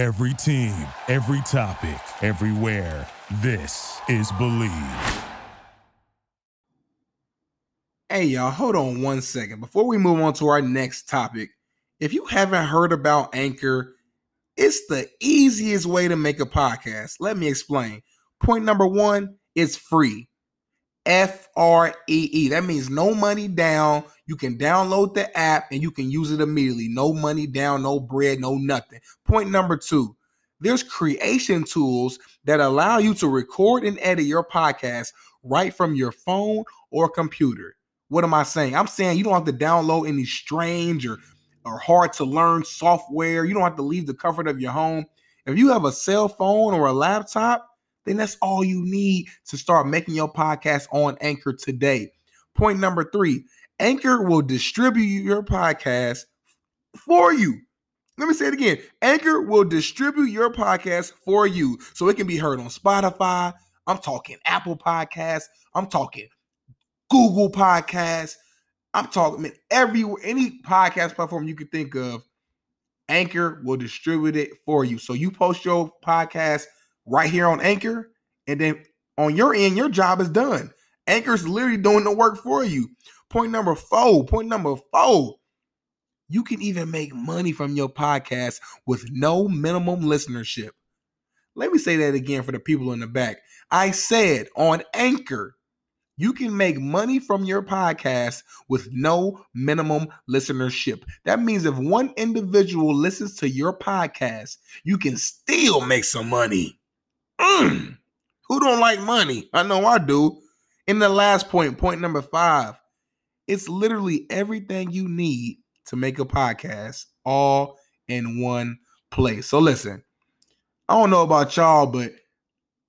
Every team, every topic, everywhere. This is Believe. Hey, y'all, hold on one second. Before we move on to our next topic, if you haven't heard about Anchor, it's the easiest way to make a podcast. Let me explain. Point number one it's free. F R E E. That means no money down. You can download the app and you can use it immediately. No money down, no bread, no nothing. Point number two there's creation tools that allow you to record and edit your podcast right from your phone or computer. What am I saying? I'm saying you don't have to download any strange or, or hard to learn software. You don't have to leave the comfort of your home. If you have a cell phone or a laptop, then that's all you need to start making your podcast on Anchor today. Point number three Anchor will distribute your podcast for you. Let me say it again. Anchor will distribute your podcast for you so it can be heard on Spotify. I'm talking Apple Podcasts. I'm talking Google Podcasts. I'm talking everywhere, any podcast platform you can think of. Anchor will distribute it for you. So you post your podcast right here on Anchor, and then on your end, your job is done. Anchor's literally doing the work for you. Point number four. Point number four. You can even make money from your podcast with no minimum listenership. Let me say that again for the people in the back. I said on Anchor, you can make money from your podcast with no minimum listenership. That means if one individual listens to your podcast, you can still make some money. Mm. Who don't like money? I know I do. In the last point, point number five, it's literally everything you need to make a podcast all in one place. So listen, I don't know about y'all, but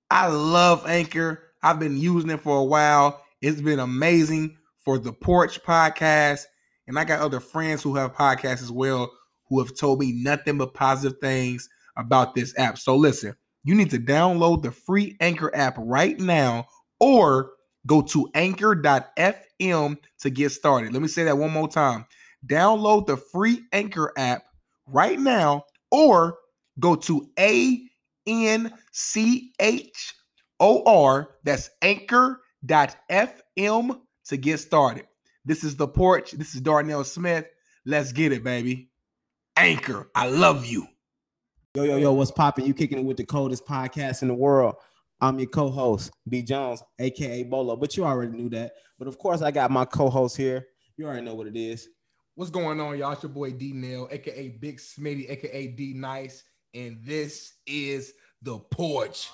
I love Anchor. I've been using it for a while. It's been amazing for the Porch podcast. And I got other friends who have podcasts as well who have told me nothing but positive things about this app. So listen, you need to download the free Anchor app right now or go to anchor.fm to get started. Let me say that one more time. Download the free Anchor app right now or go to A N C H O R, that's anchor.fm to get started. This is the porch. This is Darnell Smith. Let's get it, baby. Anchor, I love you. Yo, yo, yo, what's popping? You kicking it with the coldest podcast in the world. I'm your co-host, B Jones, aka Bolo. But you already knew that. But of course, I got my co-host here. You already know what it is. What's going on, y'all? It's your boy D Nail, aka Big Smitty, aka D Nice, and this is the porch.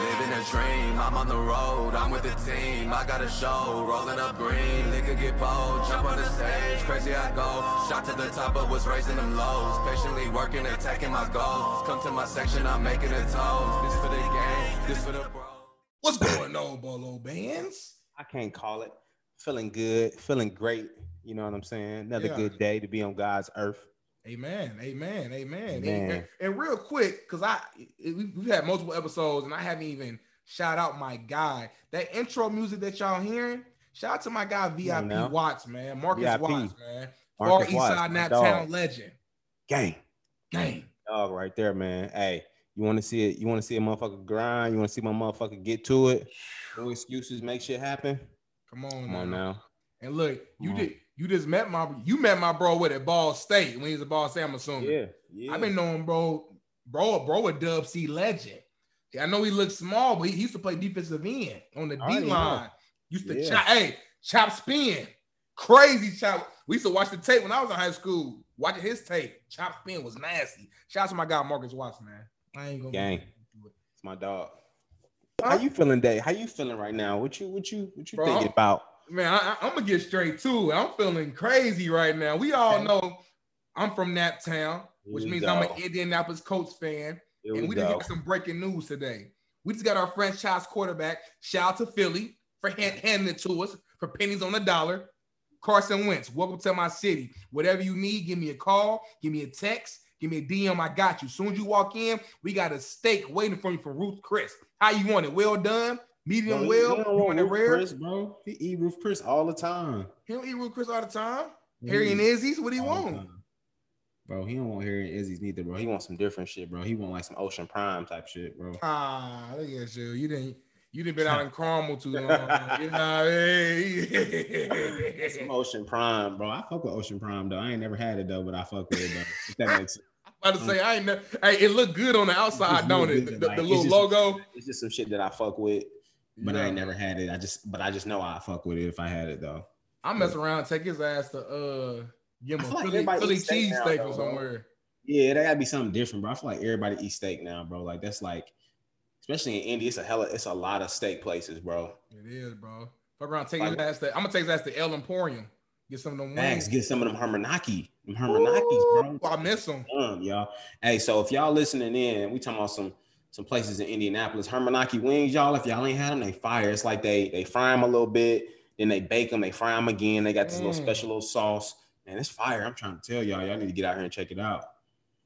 Living a dream, I'm on the road, I'm with the team, I got a show, rolling up green, nigga get bold, jump on the stage, crazy I go, shot to the top but was raising them lows, patiently working, attacking my goals, come to my section, I'm making a toast, this for the game, this for the bro. What's going on, Bolo Bands? I can't call it. Feeling good, feeling great. You know what I'm saying? Another Yeah. good day to be on God's earth. Amen, amen, amen. Amen. And, and real quick, because I we- we've had multiple episodes and I haven't even shout out my guy. That intro music that y'all hearing, shout out to my guy VIP now. Watts, man. Marcus VIP. Watts, man. Far East Side my Town legend. Gang. Gang. Dog right there, man. Hey, you want to see it? You want to see a motherfucker grind? You want to see my motherfucker get to it? No excuses, make shit happen. Come on, Come now. on now. And look, you on. did you just met my you met my bro with at Ball State when he was at Ball State, I'm assuming. Yeah, yeah. I've been knowing bro, bro, bro, a Dub C legend. I know he looks small, but he used to play defensive end on the I D already know. line. Used to Yeah. chop, hey, chop spin, crazy chop. We used to watch the tape when I was in high school. Watching his tape, chop spin was nasty. Shout out to my guy Marcus Watts, man. I ain't gonna Gang. it. It's my dog. How you feeling, Dave? How you feeling right now? What you what you what you Bro, thinking about? Man, I, am gonna get straight to it. I'm feeling crazy right now. We all know I'm from Naptown, which Here we means I'm go. an Indianapolis Colts fan. Here and we we just got some breaking news today. We just got our franchise quarterback. Shout out to Philly for hand, handing it to us for pennies on the dollar. Carson Wentz, welcome to my city. Whatever you need, give me a call, give me a text, give me a DM. I got you. Soon as you walk in, we got a steak waiting for you from Ruth Chris. How you want it? Well done, medium Bro, well, you want Ruth rare. Chris, bro. He eat Ruth Chris all the time. He don't eat Ruth Chris all the time. He Harry and Izzy's, what do you want? Bro, he don't want Harry and Izzy's neither, bro. He wants some different shit, bro. He want like some Ocean Prime type shit, bro. Ah, look at you. You didn't. You didn't been out in Carmel too long. you know I? Some Ocean Prime, bro. I fuck with Ocean Prime though. I ain't never had it though, but I fuck with it though. If that makes sense. I'm about to say I ain't. Never, hey, it look good on the outside, don't it? The, like, the it's little just- logo. It's just some shit that I fuck with, but I ain't never had it. I just, but I just know I fuck with it if I had it though. I mess around, take his ass to uh, give I him a like Philly, everybody Philly eats steak now, cheesesteak though, bro. somewhere. Yeah, that gotta be something different, bro. I feel like everybody eats steak now, bro. Like that's like, especially in India, it's a hella, it's a lot of steak places, bro. It is, bro. Fuck around, take Like- his ass to. I'm gonna take his ass to El Emporium. Get some of them Max, wings. get some of them Hermanaki, them Hermanakis, bro. I miss them. Um, y'all. Hey, so if y'all listening in, we talking about some some places in Indianapolis. Hermanaki wings, y'all. If y'all ain't had them, they fire. It's like they they fry them a little bit, then they bake them, they fry them again. They got this little Mm. special little sauce, and it's fire. I'm trying to tell y'all, y'all need to get out here and check it out.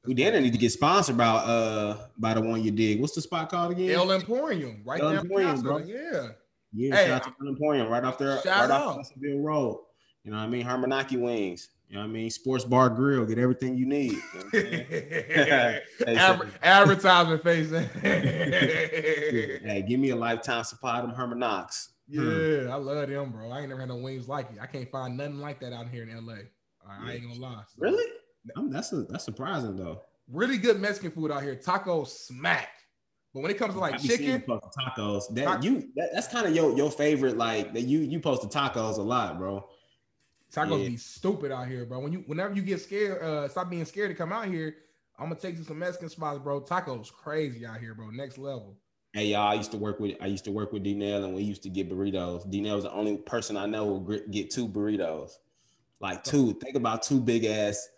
We then need to get sponsored by uh by the one you dig. What's the spot called again? El Emporium, right El there. Emporium, in bro. Yeah. Yeah, Hey, shout out to El Emporium right off there, Shout right out. off Russellville Road. You know what I mean? Hermanaki wings. You know what I mean? Sports Bar Grill. Get everything you need. You know what Adver- advertisement facing. hey, give me a lifetime supply of them Hermanox. yeah, hmm. I love them, bro. I ain't never had no wings like it. I can't find nothing like that out here in LA. I, I ain't gonna lie. So, Really? I'm, that's a, that's surprising though. Really good Mexican food out here. Tacos smack. But when it comes to like I chicken, you post the tacos. That you that, that's kind of your your favorite. Like that you you post the tacos a lot, bro. Tacos Yeah. be stupid out here, bro. When you whenever you get scared, uh, stop being scared to come out here. I'm gonna take you some Mexican spots, bro. Tacos crazy out here, bro. Next level. Hey y'all, I used to work with I used to work with D Nail and we used to get burritos. D Nail was the only person I know who get two burritos, like two. Think about two big ass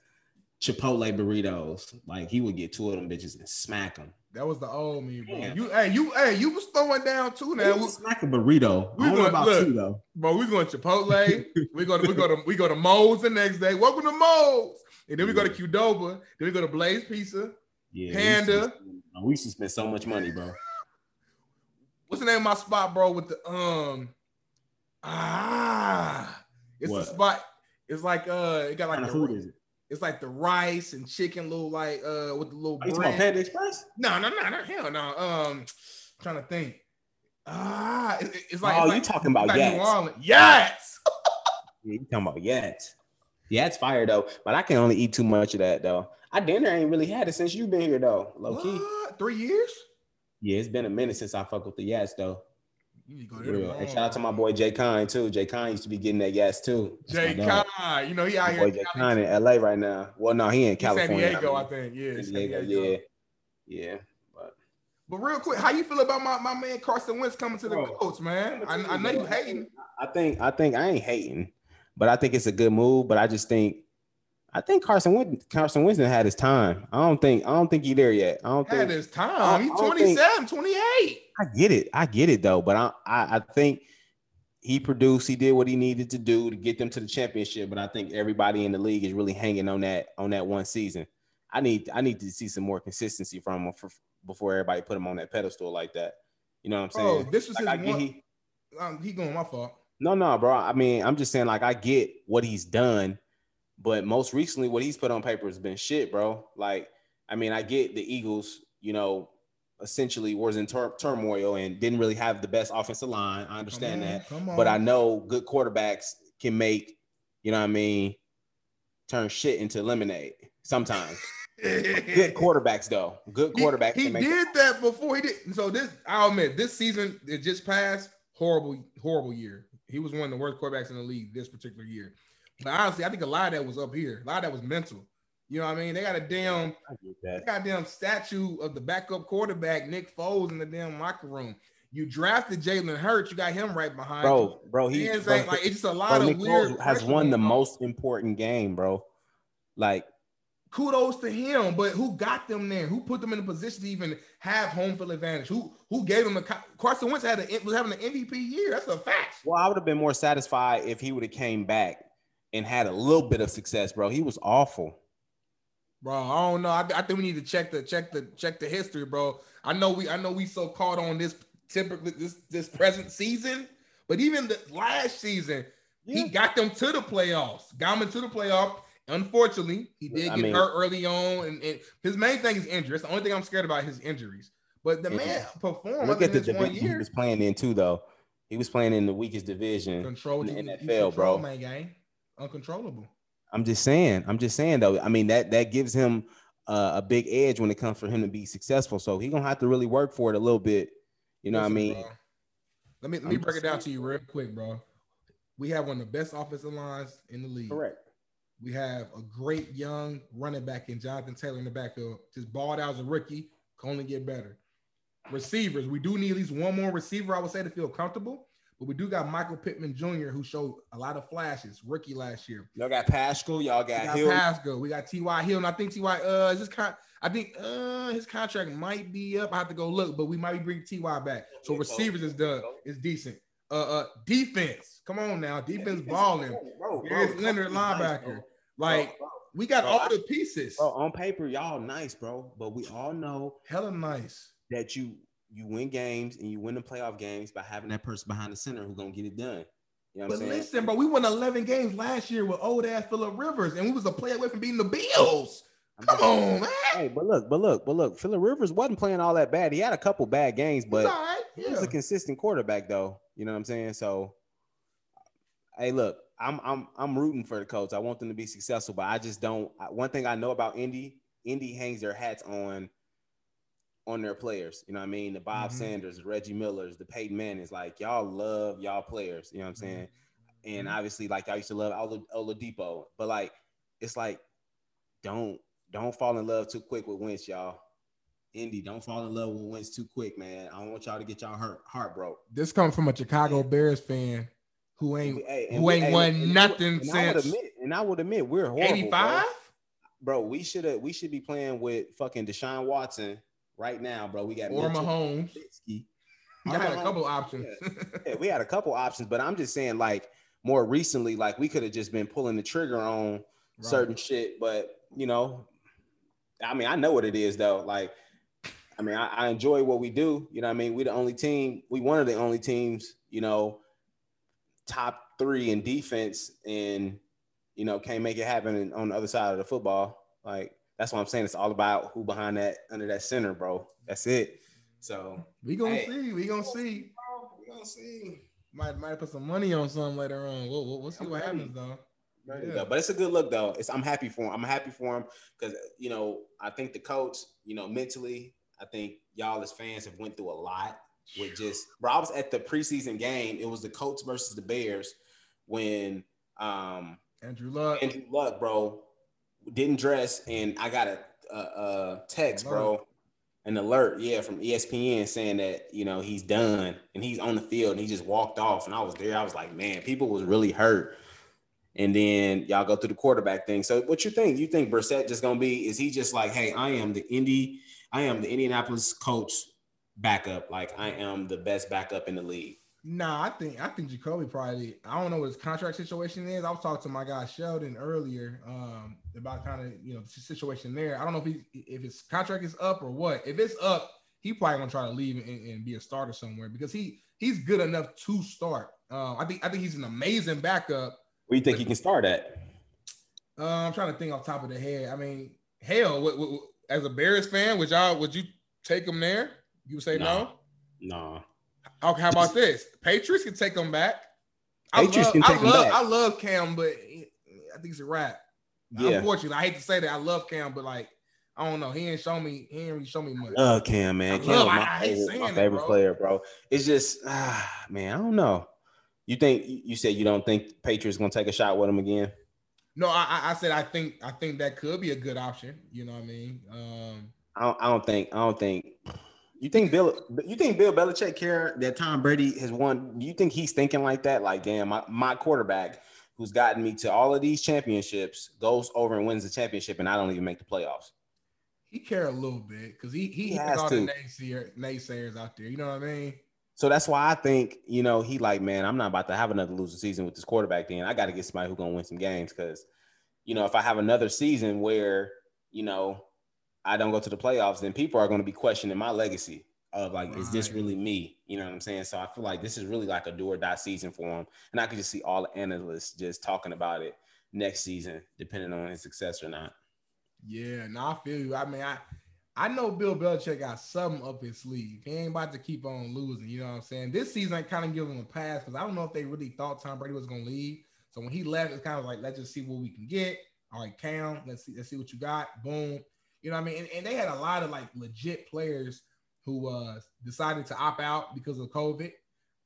Chipotle burritos. Like he would get two of them bitches and smack them. That was the old me, bro. Yeah. You, hey, you, hey, you was throwing down too now. Now We- smack a burrito. we I don't gonna- about look. two though. Bro, we going to Chipotle. we go to we go to we go to Moe's the next day. Welcome to Moe's. And then we go to Qdoba. Then we go to Blaze Pizza. Yeah, Panda. We used, to, we used to spend so much money, bro. What's the name of my spot, bro? With the um ah, it's What? the spot. It's like uh, it got like kind of the, food is it? It's like the rice and chicken, little like uh with the little Are you talking. Panda Express? No, no, no, no, hell no. Um, trying to think. Ah, it- it's like oh, it's you like, talking about like Yats? Yes. Yeah, you talking about Yats? Yats fire though, but I can only eat too much of that though. I dinner ain't really had it since you've been here though, low key. What? Three years? Yeah, it's been a minute since I fuck with the Yats though. Real. And shout out to my boy Jay Kine too. Jay Kine used to be getting that Yats too. Jay. Kai. You know he out My here. Jay Kine in LA right now. Well, no, he in He's San California. Diego, I mean. think. Yeah, San San Diego, Diego. yeah, yeah. But But real quick, how you feel about my, my man Carson Wentz coming to the Bro, Colts, man? I, I know you hating. I think I think I ain't hating, but I think it's a good move. But I just think I think Carson Carson done had his time. I don't think I don't think he there yet. I don't Had think his time. He's I don't think- 27, 28. I get it. I get it though. But I, I I think he produced. He did what he needed to do to get them to the championship. But I think everybody in the league is really hanging on that on that one season. I need I need to see some more consistency from him for, before everybody put him on that pedestal like that. You know what I'm saying? Oh, saying? this was Like, his I one. he- Um, he going my fault. No, no, bro. I mean, I'm just saying, like, I get what he's done, but most recently, what he's put on paper has been shit, bro. Like, I mean, I get the Eagles, you know, essentially was in tur- turmoil and didn't really have the best offensive line. I understand on, that, but I know good quarterbacks can make, you know, what I mean, turn shit into lemonade sometimes. good quarterbacks, though. Good He- quarterbacks. He, can make did that before he did. So this, I'll admit, this season it just passed. Horrible, horrible year. He was one of the worst quarterbacks in the league this particular year. But honestly, I think a lot of that was up here. A lot of that was mental. You know what I mean? They got a damn, I get they got a damn statue of the backup quarterback Nick Foles in the damn locker room. You drafted Jalen Hurts. You got him right behind you. Bro, bro, he know what I'm bro, like it's just a lot bro, of Nick weird. Foles has won the most important game, bro. Like, kudos to him, but who got them there? Who put them in a position to even have home field advantage? Who who gave them a Carson Wentz had a, was having an MVP year. That's a fact. Well, I would have been more satisfied if he would have came back and had a little bit of success, bro. He was awful. Bro, I don't know. I, I think we need to check the check the check the history, bro. I know we I know we so caught on this typically this this present season, but even the last season, Yeah. he got them to the playoffs. Got them to the playoff. Unfortunately, he did I get mean- hurt early on, and, and his main thing is injury. That's the only thing I'm scared about his injuries. But the man performed Look at the than this one division he was playing in too, though. He was playing in the weakest division. Control in the the NFL, NFL, bro. man, game uncontrollable. I'm just saying. I'm just saying though. I mean that that gives him uh, a big edge when it comes for him to be successful. So he gonna have to really work for it a little bit. You know what I mean? bro. Let me let I'm me just break it down to you real quick, bro. We have one of the best offensive lines in the league. Correct. We have a great young running back in Jonathan Taylor in the backfield. Just balled out as a rookie, can only get better. Receivers, we do need at least one more receiver, I would say, to feel comfortable. But we do got Michael Pittman Jr., who showed a lot of flashes, rookie last year. Y'all got Pascal. Y'all We got, got Hill. Pascal, we got T.Y. Hill, and I think T.Y. Uh, is this con- I think uh his contract might be up. I have to go look, but we might be bringing T.Y. back. So receivers is done, It's decent. Uh, uh, defense, come on now, defense balling. Bro, bro, bro, Leonard, nice, linebacker. bro. Like Bro, we got all the pieces. on paper, y'all nice, bro. But we all know Hella nice. that you you win games and you win the playoff games by having that person behind the center who's gonna get it done. You know what But I'm saying? listen, bro, we won 11 games last year with old ass Philip Rivers, and we was a play away from beating the Bills. Come on, man. Hey, but look, but look, but look, Philip Rivers wasn't playing all that bad. He had a couple bad games, He's but all right. he was a consistent quarterback, though. You know what I'm saying? So, hey, look, I'm I'm I'm rooting for the coach. I want them to be successful, but I just don't. One thing I know about Indy, Indy hangs their hats on on their players. You know what I mean? The Bob Mhm. Sanders, the Reggie Millers, the Peyton Mannings. Like y'all love y'all players. You know what I'm saying? And Mhm. obviously, like I used to love Ola, Oladipo, but like it's like don't don't fall in love too quick with Wentz, y'all. Indy, don't fall in love with Wentz too quick, man. I don't want y'all to get y'all hurt heart broke. This comes from a Chicago Bears fan who ain't Hey, who ain't won and nothing and I since admit, and I would admit we're horrible, 85. bro. Bro, we should have we should be playing with fucking Deshaun Watson right now, bro. We got Or Mitchell Mahomes. Trubisky. Y'all had a couple options. Yeah, we had a couple options, but I'm just saying, like more recently, like we could have just been pulling the trigger on Right. certain shit. But you know, I mean, I know what it is though. Like, I mean, I, I enjoy what we do. You know, what I mean, we the only team. We one of the only teams. You know, top three in defense, and you know, can't make it happen on the other side of the football. Like that's what I'm saying. It's all about who behind that under that center, bro. That's it. So we gonna Hey. see. We gonna see. we gonna see. Might might put some money on something later on. We'll, we'll, we'll see I'm what ready. happens though. Yeah. But it's a good look though. It's I'm happy for him. I'm happy for him because you know I think the coach, you know, mentally, I think y'all as fans have went through a lot with just. Bro, I was at the preseason game. It was the Colts versus the Bears when um Andrew Luck. Andrew Luck, bro, didn't dress, and I got a, a, a text, bro, an alert, yeah, from ESPN saying that you know he's done and he's on the field and he just walked off, and I was there. I was like, man, people was really hurt. And then y'all go through the quarterback thing. So what you think? You think Brissett just gonna be? Is he just like, hey, I am the Indy, I am the Indianapolis Colts backup. Like I am the best backup in the league. Nah, I think I think Jacoby probably. I don't know what his contract situation is. I was talking to my guy Sheldon earlier um, about kind of you know the situation there. I don't know if he if his contract is up or what. If it's up, he probably gonna try to leave and, and be a starter somewhere because he he's good enough to start. Um, I think I think he's an amazing backup. Where you think he can start at? Uh, I'm trying to think off top of the head. I mean, hell, what, what, what- as a Bears fan, would y'all would you take him there? You would say no. No. Okay, how about this? Patriots can take him back. Patriots I love, can take I him love, back. I love Cam, but I think it's a wrap. Yeah. Unfortunately, I hate to say that. I love Cam, but like, I don't know. He ain't show me. He ain't really show me much. love Cam, man. I Cam love- my I hate favorite, saying my it, bro. player, bro. It's just, ah, man, I don't know. You think you said you don't think Patriots gonna take a shot with him again? No, I, I- I said I think I think that could be a good option. You know what I mean? Um, I don't, I don't think. I don't think. You think Bill? You think Bill Belichick care that Tom Brady has won? Do You think he's thinking like that? Like, damn, my, my quarterback who's gotten me to all of these championships goes over and wins the championship, and I don't even make the playoffs. he care a little bit because he he, He has all the naysayer, naysayers out there. You know what I mean? So that's why I think, you know, he like, man, I'm not about to have another losing season with this quarterback. Then I got to get somebody who's gonna win some games because, you know, if I have another season where, you know, I don't go to the playoffs, then people are going to be questioning my legacy. of like, is this really me? You know what I'm saying? So I feel like this is really like a do or die season for him, and I could just see all the analysts just talking about it next season, depending on his success or not. Yeah, no, I feel you. I mean, I I know Bill Belichick got something up his sleeve. He ain't about to keep on losing. You know what I'm saying? This season, I kind of give him a pass because I don't know if they really thought Tom Brady was going to leave. So when he left, it's kind of like let's just see what we can get. All right, Cam, let's see, let's see what you got. Boom. You know what I mean? And, and they had a lot of like legit players who uh decided to opt out because of COVID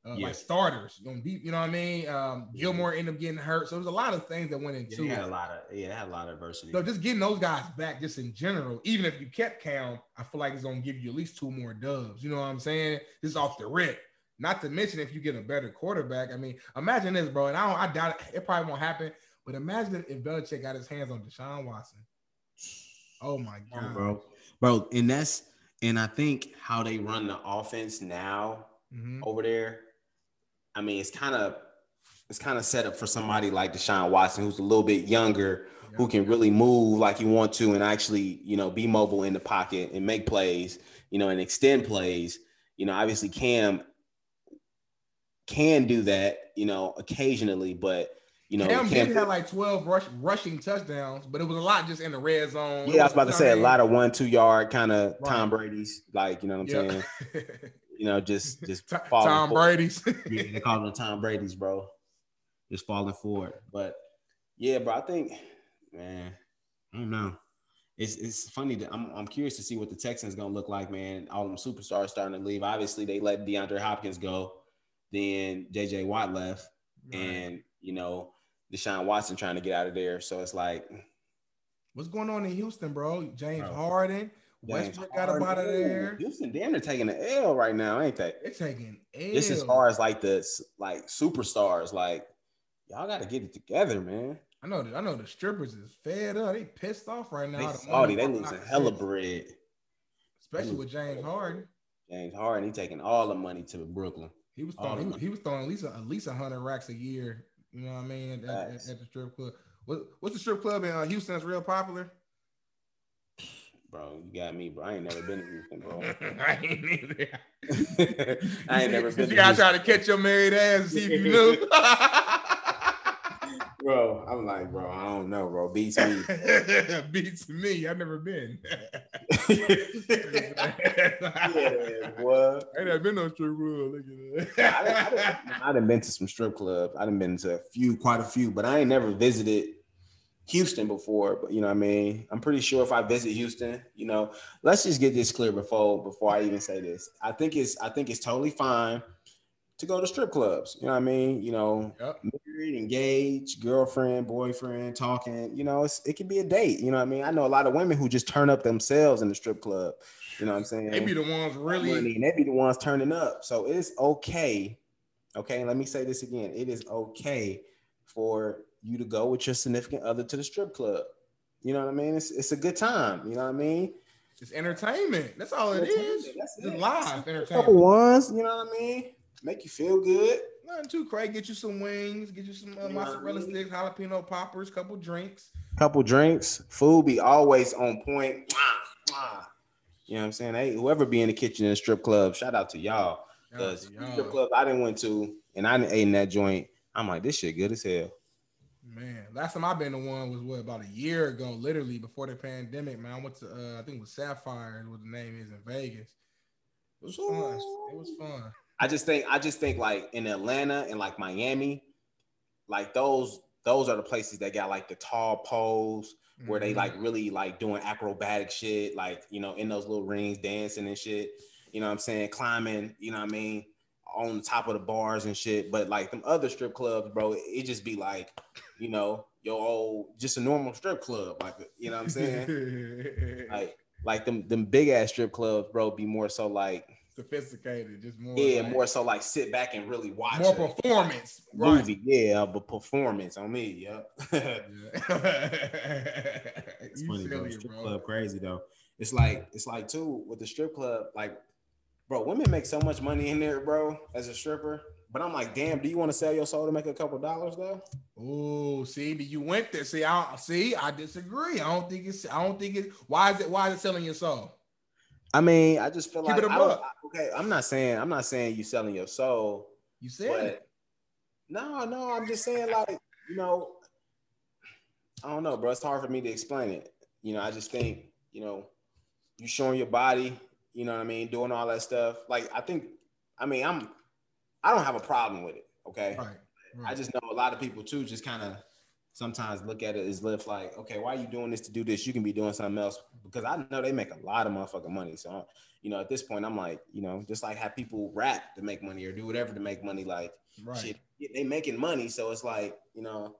uh, yeah. like starters. You know, deep, you know what I mean? Um, Gilmore ended up getting hurt, so there's a lot of things that went into. Yeah, had a lot of yeah, had a lot of adversity. So just getting those guys back, just in general, even if you kept Cam, I feel like it's gonna give you at least two more dubs. You know what I'm saying? Just off the rip. Not to mention if you get a better quarterback. I mean, imagine this, bro. And I don't, I doubt it. It probably won't happen. But imagine if Belichick got his hands on Deshaun Watson. Oh my god, bro, bro, and that's and I think how they run the offense now mm-hmm. over there I mean, it's kind of it's kind of set up for somebody like Deshaun Watson, who's a little bit younger, yeah. who can really move like you want to, and actually, you know, be mobile in the pocket and make plays, you know, and extend plays. You know, obviously Cam can do that, you know, occasionally, but you know, Cam did have like 12 rush, rushing touchdowns, but it was a lot just in the red zone. Yeah, I was about to say a lot of one, two yard kind of right. Tom Brady's, like, you know what I'm saying? you know, just just Tom. Brady's. yeah, they call them Tom Brady's, bro. Just falling forward. But yeah, bro, I think, man, I don't know. It's it's funny that I'm I'm curious to see what the Texans gonna look like, man. All them superstars starting to leave. Obviously, they let DeAndre Hopkins go. Then JJ Watt left, right. and you know Deshaun Watson trying to get out of there. So it's like, what's going on in Houston, bro? James bro. Harden, Westbrook got up out of there. Houston, damn, they're taking an L right now, ain't they? They're taking L. This as far as like the like superstars, like y'all got to get it together, man. I know, I know the strippers is fed up. They pissed off right now. They salty. They losing hella bread, especially with James Harden. James Harden, he taking all the money to Brooklyn. He was throwing, he was, he was, throwing at least a, at least hundred racks a year. You know what I mean? At, at, at the strip club. What, what's the strip club in uh, Houston that's real popular? Bro, you got me, bro. I ain't never been to Houston, bro. I ain't either. I ain't never been. You gotta try to catch your married ass and see if you knew. bro, I'm like, bro, I don't know, bro. Beats me. Beats me. I've never been. yeah, boy. I ain't never been no strip club. Look at that. I, I, I done been to some strip clubs. I done been to a few, quite a few, but I ain't never visited Houston before, but you know what I mean. I'm pretty sure if I visit Houston, you know, let's just get this clear before before I even say this. I think it's I think it's totally fine to go to strip clubs. You know what I mean? You know, yep. married, engaged, girlfriend, boyfriend, talking. You know, it's, it can be a date. You know what I mean? I know a lot of women who just turn up themselves in the strip club. You know what I'm saying? They be the ones really. They be the ones turning up. So it's okay. Okay, let me say this again. It is okay for you to go with your significant other to the strip club. You know what I mean? It's it's a good time. You know what I mean? It's entertainment. That's all it is. That's it's it. live entertainment. Couple ones. You know what I mean? Make you feel good. Nothing too crazy. Get you some wings. Get you some uh, mozzarella sticks, jalapeno poppers, couple drinks. Couple drinks. Food be always on point. You know what I'm saying? Hey, whoever be in the kitchen in a strip club, shout out to y'all. Because strip club I didn't went to and I didn't ate in that joint. I'm like, this shit good as hell. Man, last time I've been to one was what about a year ago, literally before the pandemic. Man, I went to uh, I think it was Sapphire, what the name is in Vegas. It was fun. It was fun. I just think I just think like in Atlanta and like Miami, like those those are the places that got like the tall poles where mm-hmm. they like really like doing acrobatic shit, like you know, in those little rings, dancing and shit. You know what I'm saying? Climbing, you know what I mean? on the top of the bars and shit. But like them other strip clubs, bro, it just be like, you know, your old just a normal strip club. Like you know what I'm saying? like like them them big ass strip clubs, bro, be more so like sophisticated, just more yeah, like, more so like sit back and really watch more performance movie, right. yeah, but performance on me, yep. yeah. it's funny, bro. Strip bro. club crazy though. It's like it's like too with the strip club, like bro, women make so much money in there, bro, as a stripper. But I'm like, damn, do you want to sell your soul to make a couple dollars though? Oh, see, you went there. See, I see, I disagree. I don't think it's I don't think it why is it why is it selling your soul? I mean, I just feel Keep like I don't- okay. I'm not saying I'm not saying you selling your soul, You said it. no, no, I'm just saying like you know, I don't know, bro. It's hard for me to explain it. You know, I just think you know, you showing your body, you know what I mean, doing all that stuff. Like I think, I mean, I'm, I don't have a problem with it. Okay, Right. Right. I just know a lot of people too just kind of sometimes look at it as if like, okay, why are you doing this to do this? You can be doing something else because I know they make a lot of motherfucking money. So, you know, at this point, I'm like, you know, just like have people rap to make money or do whatever to make money. Like, right. shit, they making money. So it's like, you know,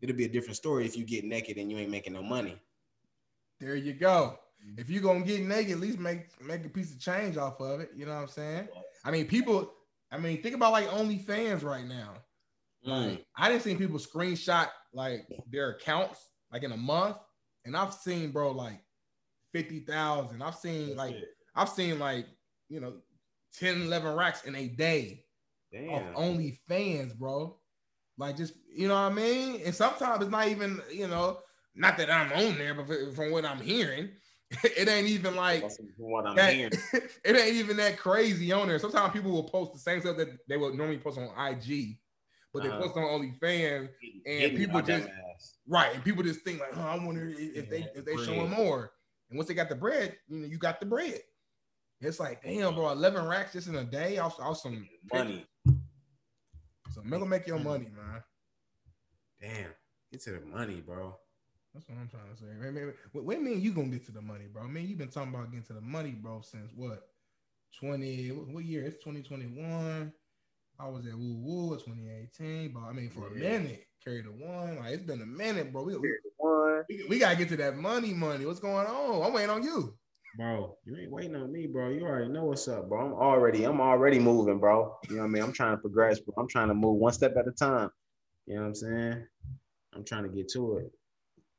it'll be a different story if you get naked and you ain't making no money. There you go. If you gonna get naked, at least make make a piece of change off of it. You know what I'm saying? I mean, people. I mean, think about like OnlyFans right now. Mm. Like, I didn't see people screenshot like their accounts like in a month, and I've seen bro like fifty thousand. I've seen like I've seen like you know 10, 11 racks in a day Damn. OnlyFans, bro. Like just you know what I mean. And sometimes it's not even you know not that I'm on there, but from what I'm hearing, it ain't even like what I'm that, it ain't even that crazy on there. Sometimes people will post the same stuff that they would normally post on IG, but they Uh-huh. post on OnlyFans, And people just- right? And people just think like, oh, I wonder if if they if they showing Bread. more. And once they got the bread, you know, you got the bread. It's like, damn, bro, 11 racks just in a day off, off some money. So make make your money, man. Damn. Get to the money, bro. That's what I'm trying to say. Man, man, mean you gonna get to the money, bro? Man, you've been talking about getting to the money, bro, since what? 20 what, what year? It's 2021. I was at Woo Woo 2018, but I mean for a minute, carry the one. Like it's been a minute, bro. We, we, we, gotta get to that money, money. What's going on? I'm waiting on you. Bro, you ain't waiting on me, bro. You already know what's up, bro. I'm already, I'm already moving, bro. You know what I mean? I'm trying to progress, bro. I'm trying to move one step at a time. You know what I'm saying? I'm trying to get to it.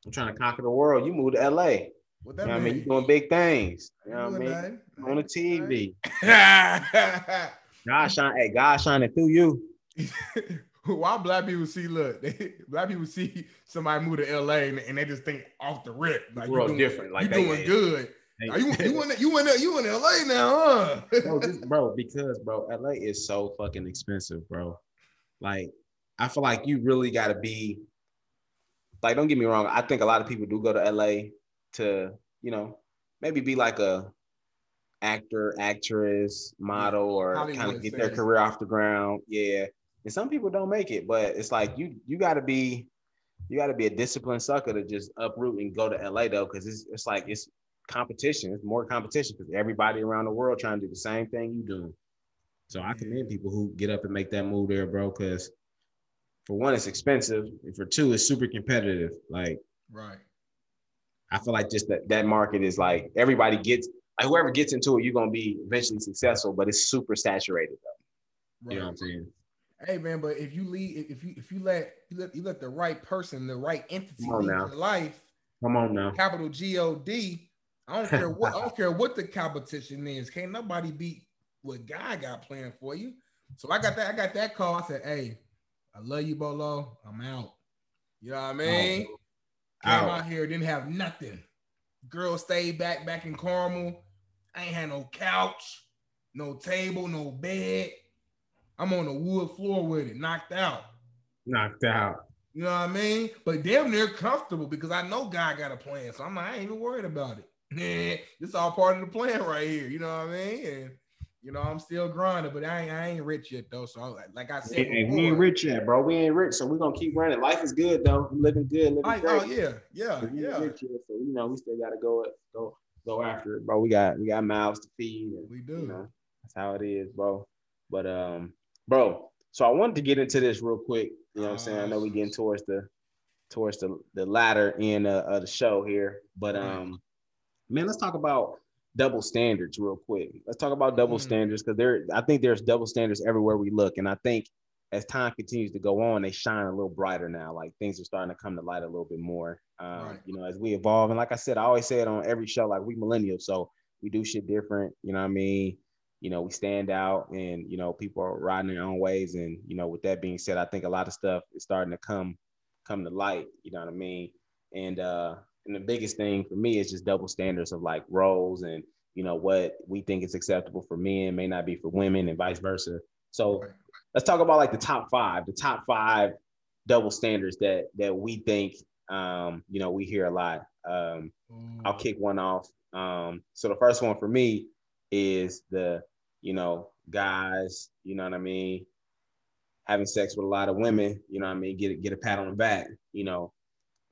I'm trying to conquer the world. You moved to LA. What that what I mean? mean? You doing big things. You know what I mean? On the TV. God shine, hey, God shining through you. Why black people see look, they, black people see somebody move to LA and, and they just think off the rip, like World you doing, different. Like you they- doing good. Are you you in you in you in LA now, huh? bro, this- bro, because bro, LA is so fucking expensive, bro. Like, I feel like you really got to be. Like, don't get me wrong. I think a lot of people do go to LA to, you know, maybe be like a actor, actress, model, or kind of get their career off the ground. Yeah, and some people don't make it, but it's like you you got to be, you got to be a disciplined sucker to just uproot and go to LA though, because it's it's like it's competition. It's more competition because everybody around the world trying to do the same thing you doing. So I commend people who get up and make that move there, bro. Because for one, it's expensive, and for two, it's super competitive. Like Right. I feel like just that that market is like everybody gets whoever gets into it, you're gonna be eventually successful, but it's super saturated though. Right. You know what I'm saying? Hey man, but if you lead, if you if you let you let you let the right person, the right entity Come on now. your life, Come on now. capital G O D. I don't care what I don't care what the competition is. Can't nobody beat what guy got playing for you. So I got that. I got that call. I said, "Hey, I love you, Bolo. I'm out." You know what I mean? Came Out. out here, didn't have nothing. Girl stayed back back in Carmel. I ain't had no couch, no table, no bed. I'm on the wood floor with it, knocked out. Knocked out. You know what I mean? But damn near comfortable because I know God got a plan. So I'm like, I ain't even worried about it. this all part of the plan right here. You know what I mean? And you know, I'm still grinding, but I ain't, I ain't rich yet though. So like, like I said, Hey, we ain't rich yet, bro. We ain't rich, so we're gonna keep running. Life is good though. Living good, living Like, oh, great. oh yeah, yeah, But we ain't yeah. yet, so you know we still gotta go go go after it, bro. We got we got mouths to feed. And, We do. You know, that's how it is, bro. But um, bro. So I wanted to get into this real quick. You know what I'm saying? I know we getting towards the towards the the latter end of, of the show here, but um, man, let's talk about double standards real quick. Let's talk about double Mm. standards because there, I think there's double standards everywhere we look, and I think as time continues to go on, they shine a little brighter now. Like things are starting to come to light a little bit more. Um, Right. You know, as we evolve, and like I said, I always say it on every show, like we millennials, so we do shit different. You know what I mean? You know, we stand out, and you know, people are riding their own ways. And you know, with that being said, I think a lot of stuff is starting to come come to light. You know what I mean? And uh, and the biggest thing for me is just double standards of like roles and you know, what we think is acceptable for men may not be for women and vice versa. So. Let's talk about like the top five, the top five double standards that that we think um, you know, we hear a lot. Um, I'll kick one off. Um, so the first one for me is the, you know, guys, you know what I mean, having sex with a lot of women, you know what I mean, get get a pat on the back, you know,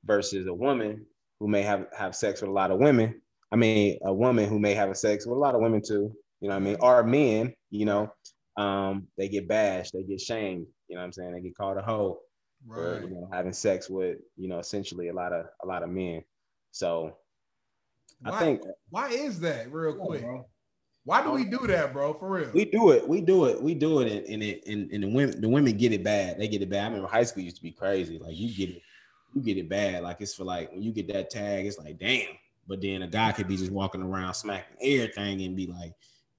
versus a woman who may have have sex with a lot of women. I mean, a woman who may have a sex with a lot of women too, you know what I mean, or men, you know, um, they get bashed, they get shamed, you know what I'm saying, they get called a hoe for you know having sex with, you know, essentially a lot of a lot of men. So Why, I think why is that real quick? Why do we do that, bro? For real. We do it. We do it. We do it, and and it, and, and the women the women get it bad. They get it bad. I remember high school used to be crazy. Like you get it, you get it bad. Like it's for like when you get that tag, it's like damn. But then a guy could be just walking around smacking everything and be like,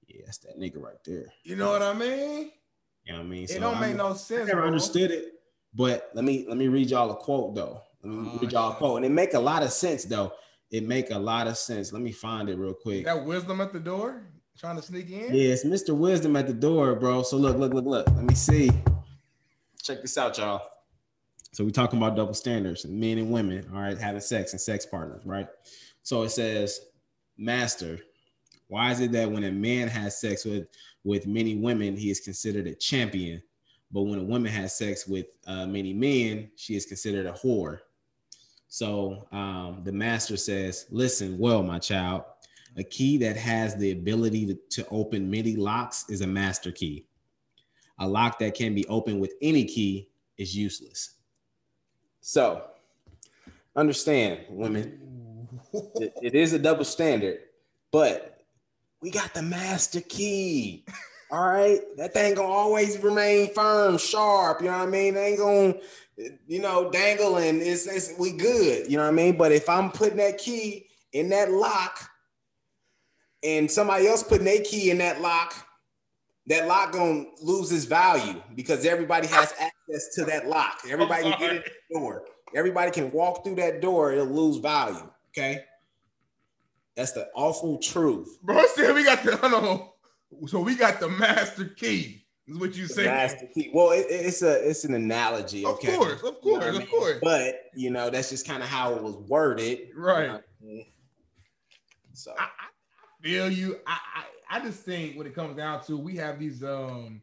yeah, that's that nigga right there. you know what I mean? You know what I mean? it don't I make no I sense. never bro. understood it. But let me let me read y'all a quote though. Let me Oh, read y'all a quote, and it make a lot of sense though. It make a lot of sense. Let me find it real quick. That wisdom at the door, trying to sneak in. Yeah, it's Mr. Wisdom at the door, bro. So look, look, look, look. Let me see. Check this out, y'all. So we're talking about double standards, men and women, all right, having sex and sex partners, right? So it says, Master, why is it that when a man has sex with with many women, he is considered a champion, but when a woman has sex with uh, many men, she is considered a whore? So um, the master says, Listen, well, my child, a key that has the ability to, to open many locks is a master key. A lock that can be opened with any key is useless. So, understand, women, it- it is a double standard, but we got the master key. All right, that thing gonna always remain firm, sharp. You know what I mean? It ain't gonna, you know, dangle and it's, it's we good. You know what I mean? But if I'm putting that key in that lock, and somebody else putting their key in that lock, that lock gonna lose its value because everybody has access to that lock. Everybody can get in the door. Everybody can walk through that door. It'll lose value. Okay, that's the awful truth. Bro said we got the hold on. So we got the master key. Is what you say? master key. Well, it- it's a it's an analogy. Of Okay, course, of You know course, of mean? course. But you know that's just kind of how it was worded. Right. You know I mean? So I, I feel you. I, I I just think when it comes down to we have these um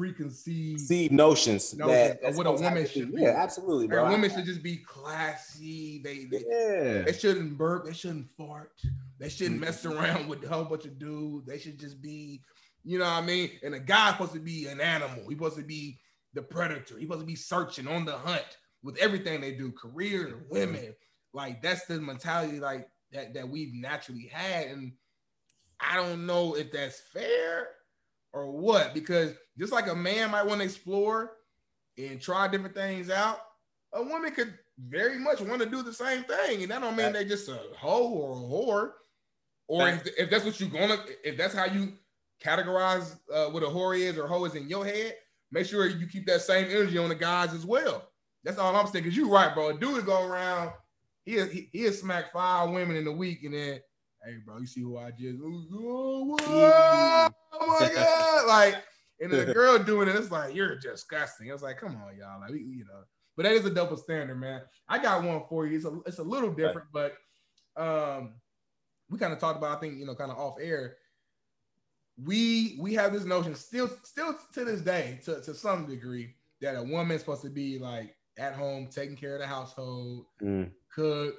preconceived see notions Notions that of what a woman should be. Yeah, absolutely, bro. I- women should just be classy. They they, yeah. they shouldn't burp. They shouldn't fart. They shouldn't Mm-hmm. mess around with a whole bunch of dudes. They should just be, you know what I mean? And a guy's supposed to be an animal. He's supposed to be the predator. He's supposed to be searching on the hunt with everything they do, career, women. Like that's the mentality like that that we've naturally had. And I don't know if that's fair or what, because just like a man might want to explore and try different things out, a woman could very much want to do the same thing. And that don't mean they just a hoe or a whore. Or if, if that's what you're gonna, if that's how you categorize uh, what a whore is or hoe is in your head, make sure you keep that same energy on the guys as well. That's all I'm saying. Cause you're right, bro. A dude go around, he'll he, he'll smack five women in a week, and then, hey, bro, you see who I just? Oh, oh my god! Like, and the girl doing it, it's like you're disgusting. It's like, come on, y'all. Like, you know, but that is a double standard, man. I got one for you. It's a it's a little different, but um, we kind of talked about, I think, you know, kind of off air. We we have this notion still still to this day, to, to some degree, that a woman's supposed to be like at home taking care of the household, Mm. cook,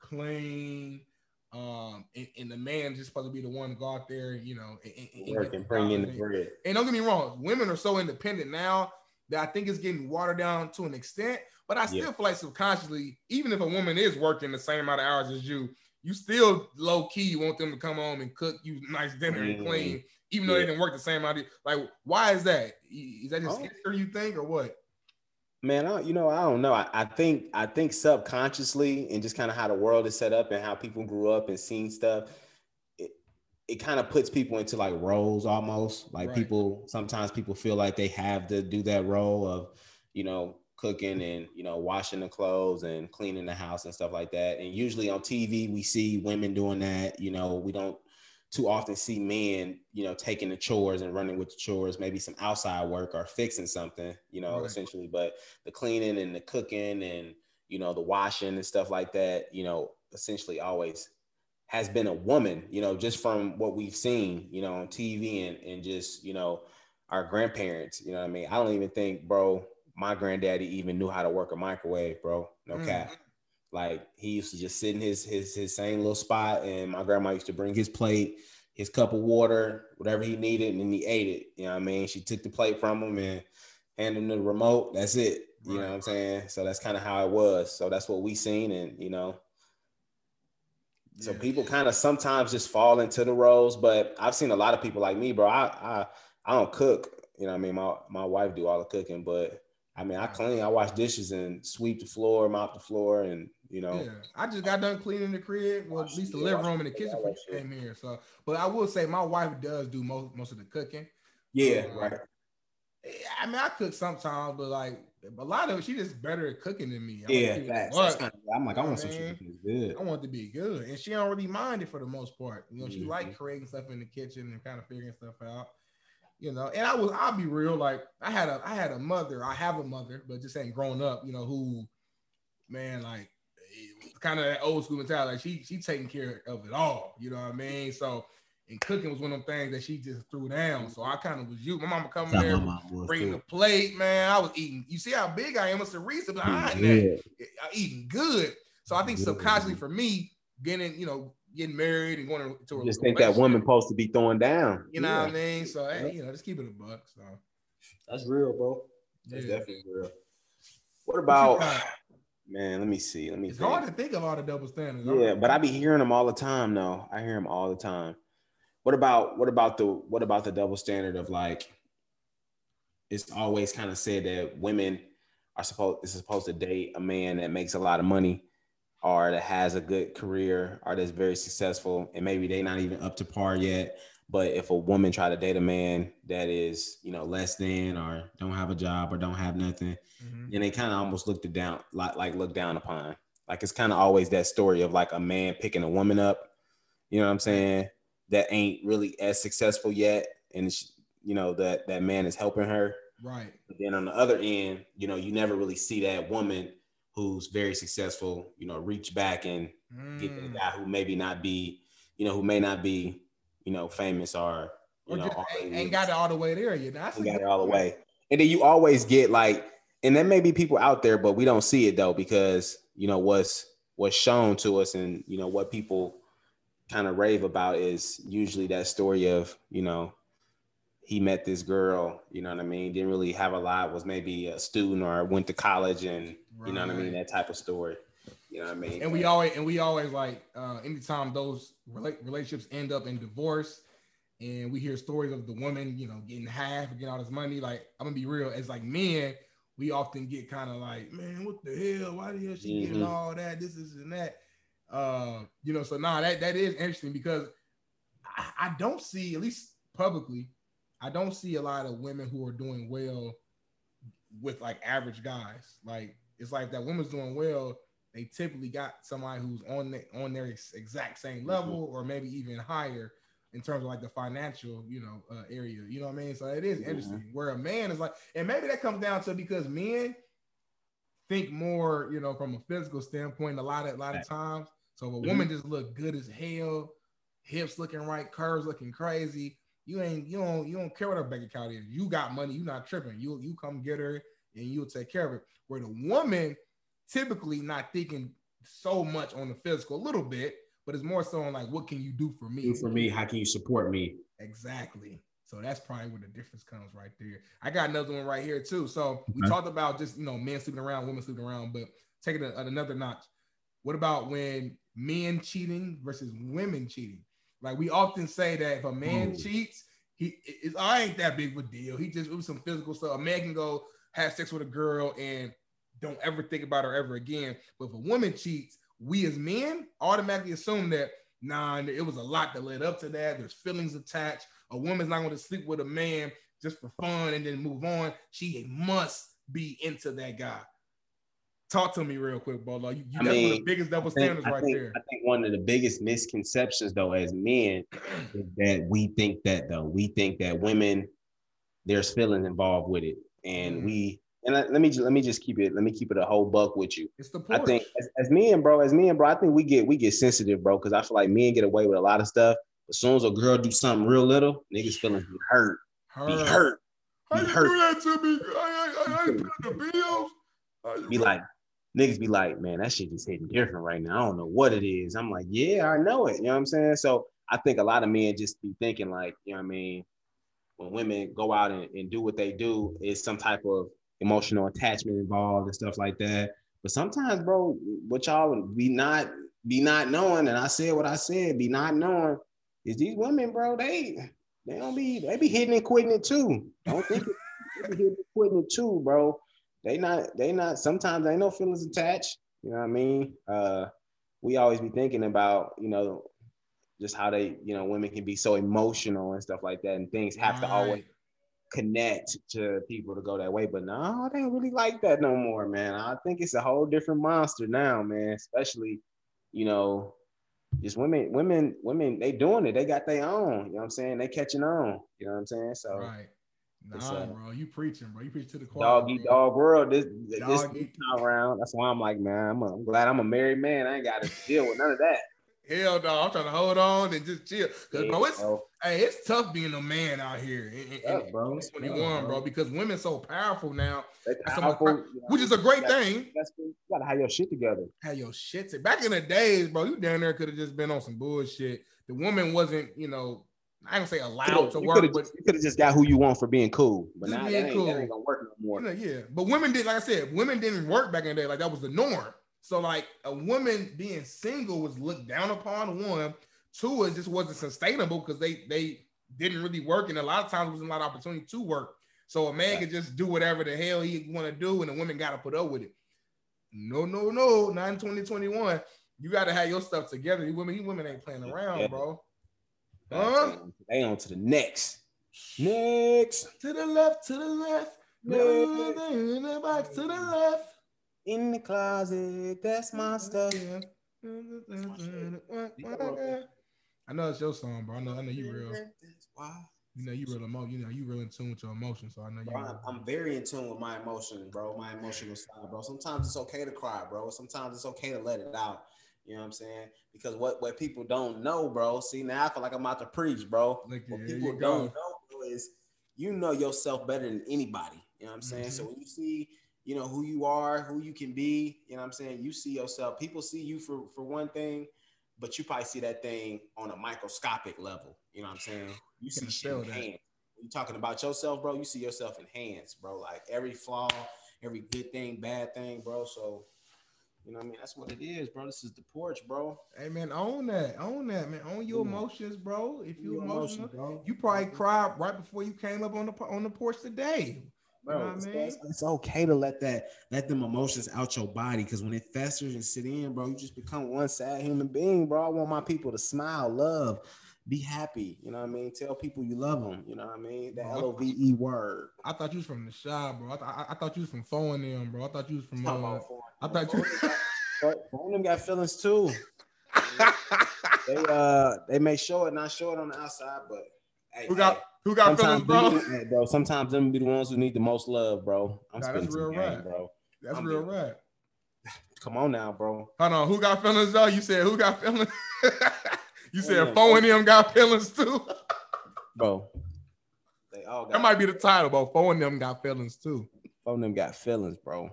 clean, um, and, and the man just supposed to be the one to go out there, you know, and, and- and Work and bring in the bread. And don't get me wrong, women are so independent now that I think it's getting watered down to an extent. But I still Yeah. feel like subconsciously, even if a woman is working the same amount of hours as you, you still low key you want them to come home and cook you nice dinner and Mm. clean, even though they didn't work the same amount. of- Like, why is that? Is that just Oh. history you think, or what? Man, I, you know, I don't know. I, I think I think subconsciously and just kind of how the world is set up and how people grew up and seen stuff, it, it kind of puts people into like roles almost. Like Right. people sometimes people feel like they have to do that role of, you know, cooking and you know washing the clothes and cleaning the house and stuff like that. And usually on TV we see women doing that. You know, we don't too often see men, you know, taking the chores and running with the chores, maybe some outside work or fixing something, you know, Right. essentially. But the cleaning and the cooking and you know the washing and stuff like that, you know, essentially always has been a woman, you know, just from what we've seen, you know, on TV and and just you know our grandparents. You know what I mean? I don't even think, bro, my granddaddy even knew how to work a microwave, bro. No Mm. cap. Like he used to just sit in his his his same little spot, and my grandma used to bring his plate, his cup of water, whatever he needed, and then he ate it. You know what I mean? She took the plate from him and handed him the remote. That's it. You know what I'm saying? So that's kind of how it was. So that's what we seen, and you know, so Yeah. people kind of sometimes just fall into the roles. But I've seen a lot of people like me, bro. I I I don't cook. You know what I mean? My my wife do all the cooking, but I mean, I clean, I wash dishes and sweep the floor, mop the floor, and you know, Yeah, I just got done cleaning the crib, well, at least the Yeah, living room and the kitchen before you came here. So, but I will say my wife does do most most of the cooking. yeah, Uh, right. I mean, I cook sometimes, but like a lot of it, she just better at cooking than me. I yeah, facts. Kind of, I'm like, I You know want some shit good. I want it to be good, and she don't really mind it for the most part. You know, she Mhm. like creating stuff in the kitchen and kind of figuring stuff out. You know, and I was, I'll be real. Like I had a, I had a mother. I have a mother, but just ain't grown up. You know, who, man, like kind of that old school mentality. Like she, she taking care of it all. You know what I mean? So, and cooking was one of them things that she just threw down. So I kind of was you. My mama coming That's there, how my bringing the plate, man. I was eating. You see how big I am? It's a reason behind that. I'm eating good. So I think Yeah. subconsciously for me, getting you know getting married and going to a Just think that woman supposed to be throwing down. You know Yeah. what I mean? So hey, you know, just keep it a buck. So That's real, bro. That's yeah. definitely real. What What about you got? Man? Let me see. Let me. It's think. hard to think of all the double standards. Yeah, but I be hearing them all the time. though. I hear them all the time. What about what about the what about the double standard of like? It's always kind of said that women are supposed is supposed to date a man that makes a lot of money, or that has a good career, or that's very successful, and maybe they not even up to par yet. But if a woman try to date a man that is, you know, less than, or don't have a job, or don't have nothing, Mhm. and they kind of almost looked it down like like looked down upon like it's kind of always that story of like a man picking a woman up you know what i'm saying that ain't really as successful yet and it's, you know that that man is helping her right. but then on the other end you know you never really see that woman who's very successful you know reach back and get the Mm. guy who maybe not be you know who may not be you know famous or you Or know ain't, ain't got it all the way there yet. That's a and got it all the way. And then you always get like, and there may be people out there, but we don't see it though, because you know what's what's shown to us and you know what people kind of rave about is usually that story of, you know, he met this girl, you know what I mean, didn't really have a lot, was maybe a student or went to college and you know what I mean, that type of story. You know what I mean? And we always and we always like uh anytime those rela- relationships end up in divorce and we hear stories of the woman, you know, getting half, getting all this money. Like, I'm gonna be real, as like men, we often get kind of like, man, what the hell? Why the hell she getting Mhm. all that? This, is and that. Uh, you know, so nah, that that is interesting because I, I don't see, at least publicly, I don't see a lot of women who are doing well with like average guys. Like it's like that woman's doing well, they typically got somebody who's on the, on their ex- exact same level or maybe even higher in terms of like the financial, you know, uh, area. You know what I mean? So it is interesting. Where a man is like, and maybe that comes down to because men think more, you know, from a physical standpoint. A lot of a lot of times. So if a woman just look good as hell, hips looking right, curves looking crazy. You ain't you don't you don't care what her bank account is. You got money, you not tripping. You you come get her and you'll take care of it. Where the woman typically not thinking so much on the physical, a little bit, but it's more so on like what can you do for me? Do for me, how can you support me? Exactly. So that's probably where the difference comes right there. I got another one right here too. So we Okay. talked about just you know men sleeping around, women sleeping around, but taking it another notch. What about when men cheating versus women cheating? Like we often say that if a man Oh. cheats, he it's I ain't that big of a deal. He just it was some physical stuff. A man can go have sex with a girl and don't ever think about her ever again. But if a woman cheats, we as men automatically assume that nah, it was a lot that led up to that. There's feelings attached. A woman's not going to sleep with a man just for fun and then move on. She must be into that guy. Talk to me real quick, Bolo. You, you I that's one of the mean, biggest double think, standards right think- there. I think one of the biggest misconceptions though as men is that we think that though we think that women there's feelings involved with it and Mm. we and let, let me let me just keep it let me keep it a whole buck with you. It's the I think as, as men, bro, as men, bro, I think we get we get sensitive, bro, because I feel like men get away with a lot of stuff. As soon as a girl do something real little, niggas feelings be hurt, be hurt, How be you hurt. do that to me? I, I, I, I ain't the bills. Be like, niggas be like, man, that shit just hitting different right now. I don't know what it is. I'm like, yeah, I know it. You know what I'm saying? So I think a lot of men just be thinking like, you know what I mean? When women go out and, and do what they do, is some type of emotional attachment involved and stuff like that. But sometimes, bro, what y'all be not be not knowing, and I said what I said, be not knowing, is these women, bro, they they don't be they be hitting and quitting it too. Don't think it, they be hitting and quitting it too, bro they not they not sometimes ain't no feelings attached you know what i mean uh we always be thinking about you know just how they you know women can be so emotional and stuff like that and things have to always. Connect to people to go that way but no they ain't really like that no more man i think it's a whole different monster now man especially you know just women women women they doing it they got their own you know what i'm saying they catching on you know what i'm saying so Right. Nah, bro. You preaching, bro. You preach to the choir. dog eat dog world this this Dog eat- time around. That's why I'm like, man, I'm, I'm glad I'm a married man. I ain't got to deal with none of that. Hell no. I'm trying to hold on and just chill. Cause bro, it's bro. Hey, it's tough being a man out here in, Tough, in bro. It's tough, 2021, bro, because women so powerful now, They That's some of the powerful, which is a great thing. That's you gotta have your shit together. Have your shit to back in the days, bro. You down there could have just been on some bullshit. The woman wasn't, you know, I don't say allowed to You work, could but just, you coulda just got who you want for being cool, but now that being ain't, cool. that ain't gonna work no more. Know, yeah, but women did, like I said, women didn't work back in the day. Like that was the norm. So like a woman being single was looked down upon. One, two, it just wasn't sustainable because they they didn't really work, and a lot of times wasn't a lot of opportunity to work. So a man could just do whatever the hell he want to do, and the women got to put up with it. No, no, no, not in 2021. You got to have your stuff together. You women, you women ain't playing around, Yeah. bro. Huh? They on to the next. Next. To the left, to the left. No, in the box to the left. In the closet, that's my stuff. I know it's your song, bro. I know, I know you real. You know you real emo. You know you real in tune with your emotions. So I know you. Bro, I'm, real. I'm very in tune with my emotions, bro. My emotional side, bro. Sometimes it's okay to cry, bro. Sometimes it's okay to let it out. You know what I'm saying? Because what what people don't know, bro. See, now I feel like I'm about to preach, bro. Look, What here people you don't go. know bro, is you know yourself better than anybody. You know what I'm saying? So Mhm. when you see, you know, who you are, who you can be, you know what I'm saying? You see yourself. People see you for for one thing, but you probably see that thing on a microscopic level. You know what I'm saying? You see shit in that. hands. You talking about yourself, bro, you see yourself in hands, bro. Like every flaw, every good thing, bad thing, bro. So, you know what I mean? That's what it is, bro. This is the porch, bro. Hey man, own that, own that, man. Own your emotions, bro. If you emotional, emotions, bro. you probably cried right before you came up on the on the porch today. Bro, You know what I it's, mean? it's- it's okay to let that let them emotions out your body because when it festers and sit in, bro, you just become one sad human being, bro. I want my people to smile, love, be happy. You know what I mean? Tell people you love them. You know what I mean? That L O V E word. I thought you was from the shop, bro. I, th- I, I thought you was from phone them, bro. I thought you was from. Uh, I thought you. foreign them got feelings too. They uh they may show it, not show it on the outside, but hey, who got hey, who got feelings, sometimes bro? them- bro. Sometimes them be the ones who need the most love, bro. I'm Nah, that's real game, rap. bro. That's I'm real right. Come on now, bro. Hold on, who got feelings though? You said who got feelings? you said four and them got feelings too. Bro. They all got that might be the title, bro. four and them got feelings too. Some of them got feelings, bro.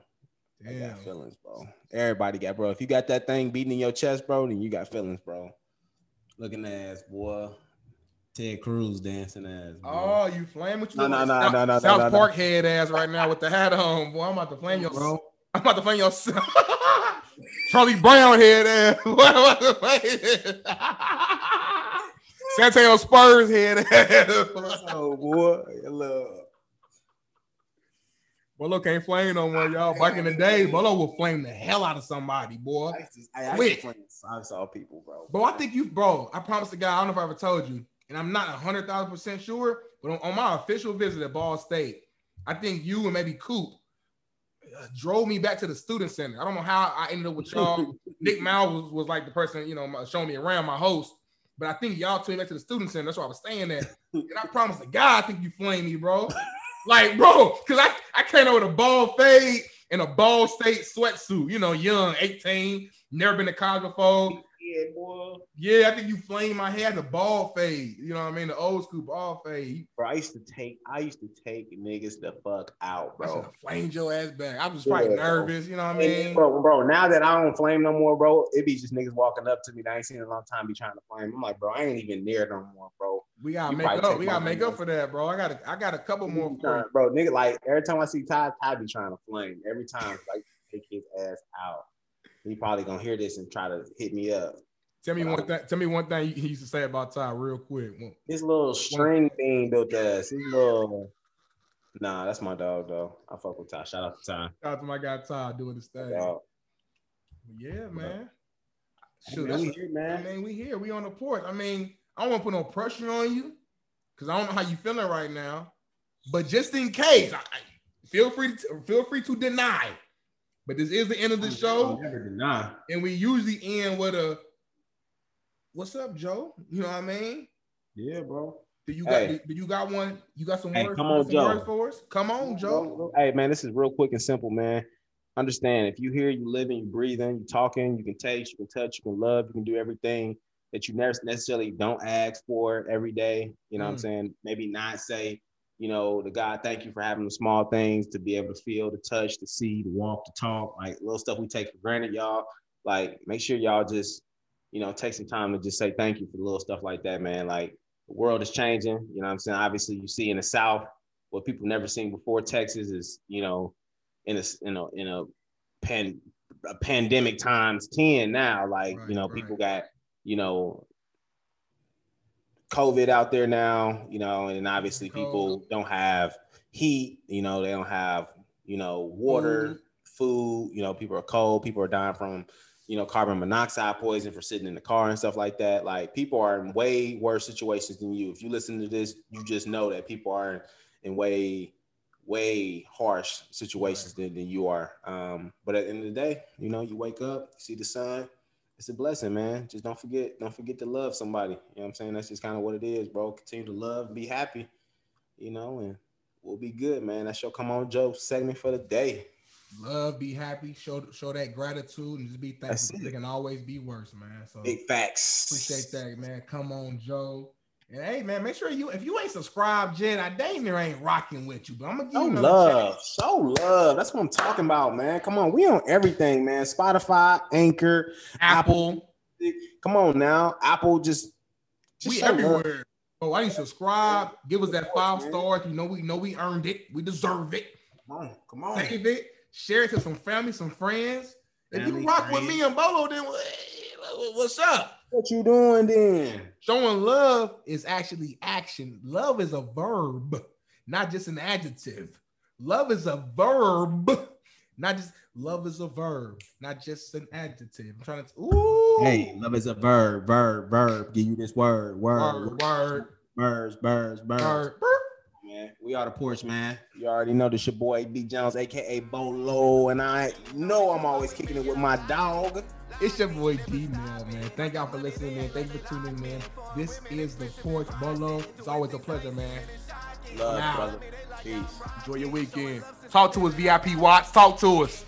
They got feelings, bro. Everybody got, bro. If you got that thing beating in your chest, bro, then you got feelings, bro. Looking ass, boy. Ted Cruz dancing ass. Boy. Oh, you flame with you? No, look no, no, South, no, no, no, South no, no. Park head ass right now with the hat on, boy. I'm about to flame your bro. I'm about to flame your Charlie Brown head ass. Boy, I'm about to flame San Antonio Spurs head ass. Oh, boy. Look. Bolo can't flame no more, y'all. Back in the day, Bolo will flame the hell out of somebody, boy. I used to, I, I used flame I saw people, bro. Bro, I think you, bro. I promise the guy. I don't know if I ever told you, and I'm not hundred thousand percent sure, but on, on my official visit at Ball State, I think you and maybe Coop uh, drove me back to the student center. I don't know how I ended up with y'all. Nick Mal was, was like the person, you know, showing me around my host. But I think y'all took me back to the student center. That's where I was staying at. And I promised to God, I think you flame me, bro. Like, bro, because I, I came out with a ball fade and a ball state sweatsuit, you know, young, 18, never been to college before. Yeah, boy. Yeah, I think you flamed my hair, the ball fade. You know what I mean? The old school ball fade. Bro, I used to take, I used to take niggas the fuck out, I should bro. have flamed your ass back. I was probably Yeah, bro. nervous, you know what I mean? bro, bro, now that I don't flame no more, bro, it be just niggas walking up to me that I ain't seen in a long time be trying to flame. I'm like, bro, I ain't even near no more, bro. We gotta You make up. We gotta make up for that, bro. I got a, I got a couple more He for trying- bro, nigga, like every time I see Ty, Ty be trying to flame. Every time, like take his ass out. He probably gonna hear this and try to hit me up. Tell me one thing. Tell me one thing he used to say about Ty, real quick. This little string thing built us. His little. Nah, that's my dog though. I fuck with Ty. Shout out to Ty. Shout out to my guy Ty doing his thing. Yeah, man. Shoot, man, we that's- here, I mean, we here. We on the porch. I mean, I don't want to put no pressure on you because I don't know how you feeling right now. But just in case, I, I- feel free to feel free to deny. But this is the end of the show, Never deny. and we usually end with a "What's up, Joe?" You know what I mean? Yeah, bro. Do you got? Hey. Do, do you got one? You got some Hey, words? come on, some Joe. words for us? Come on, Joe. Hey, man, this is real quick and simple, man. Understand if you hear you living, you breathing, you talking, you can taste, you can touch, you can love, you can do everything that you never necessarily don't ask for every day. You know what I'm Mm. saying? Maybe not say, you know, the God, thank you for having the small things to be able to feel, to touch, to see, to walk, to talk, like little stuff we take for granted, y'all. Like, make sure y'all just, you know, take some time to just say thank you for the little stuff like that, man. Like, the world is changing. You know what I'm saying? Obviously, you see in the South what people never seen before. Texas is, you know, in a in a in a pan a pandemic times 10 now. Like, Right, you know, right. people got, you know, COVID out there now, you know, and obviously people don't have heat, you know, they don't have, you know, water, food, you know, people are cold, people are dying from, you know, carbon monoxide poison for sitting in the car and stuff like that. Like people are in way worse situations than you. If you listen to this, you just know that people are in way, way harsh situations than, than you are. Um, but at the end of the day, you know, you wake up, you see the sun. It's a blessing, man. Just don't forget, don't forget to love somebody. You know what I'm saying? That's just kind of what it is, bro. Continue to love, be happy, you know, and we'll be good, man. That's your come on Joe segment for the day. Love, be happy, show show that gratitude, and just be thankful. it. It can always be worse, man. So Big facts. appreciate that, man. Come on, Joe. And hey, man, make sure you if you ain't subscribed yet, I damn near ain't rocking with you, but I'm gonna give Show you another love. chance. Show love. That's what I'm talking about, man. Come on. We on everything, man. Spotify, Anchor. Apple, Come on now. Apple just, just we love. everywhere. Oh, I need to subscribe. Give us that five stars. You know we know we earned it. We deserve it. Come on. Come on. Save it. Share it to some family, some friends. If Family, you rock with me and Bolo, then what's up? What you doing then? Showing love is actually action. Love is a verb, not just an adjective. Love is a verb, not just love is a verb, not just an adjective. I'm trying to. Ooh, Hey, love is a verb, verb, verb. Give you this word, word, word, word, birds, birds, birds. word. Man, we are the porch, man. You already know this your boy B Jones, aka Bolo, and I know I'm always kicking it with my dog. It's your boy D Mel, man. Thank y'all for listening, man. Thank you for tuning in, man. This is the Porch Bolo. It's always a pleasure, man. Love, Now. brother. Peace. Enjoy your weekend. Talk to us, VIP Watts. Talk to us.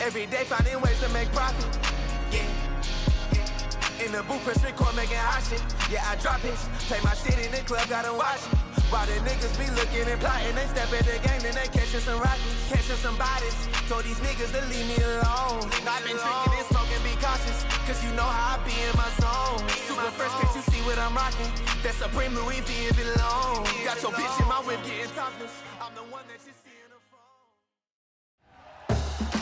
Every day finding ways to make profit. In the booth, press record, making hot shit. Yeah, I drop it. Play my shit in the club, gotta watch it. While the niggas be looking and plotting, they step at the game, then they catching some rockets, catching some bodies. Told these niggas to leave me alone. I've been drinking and smoking, be cautious, cause you know how I be in my zone. Super fresh, can't you see what I'm rocking? That Supreme Louis V, belong. Got your bitch in my whip getting topless. I'm the one that you see in the phone.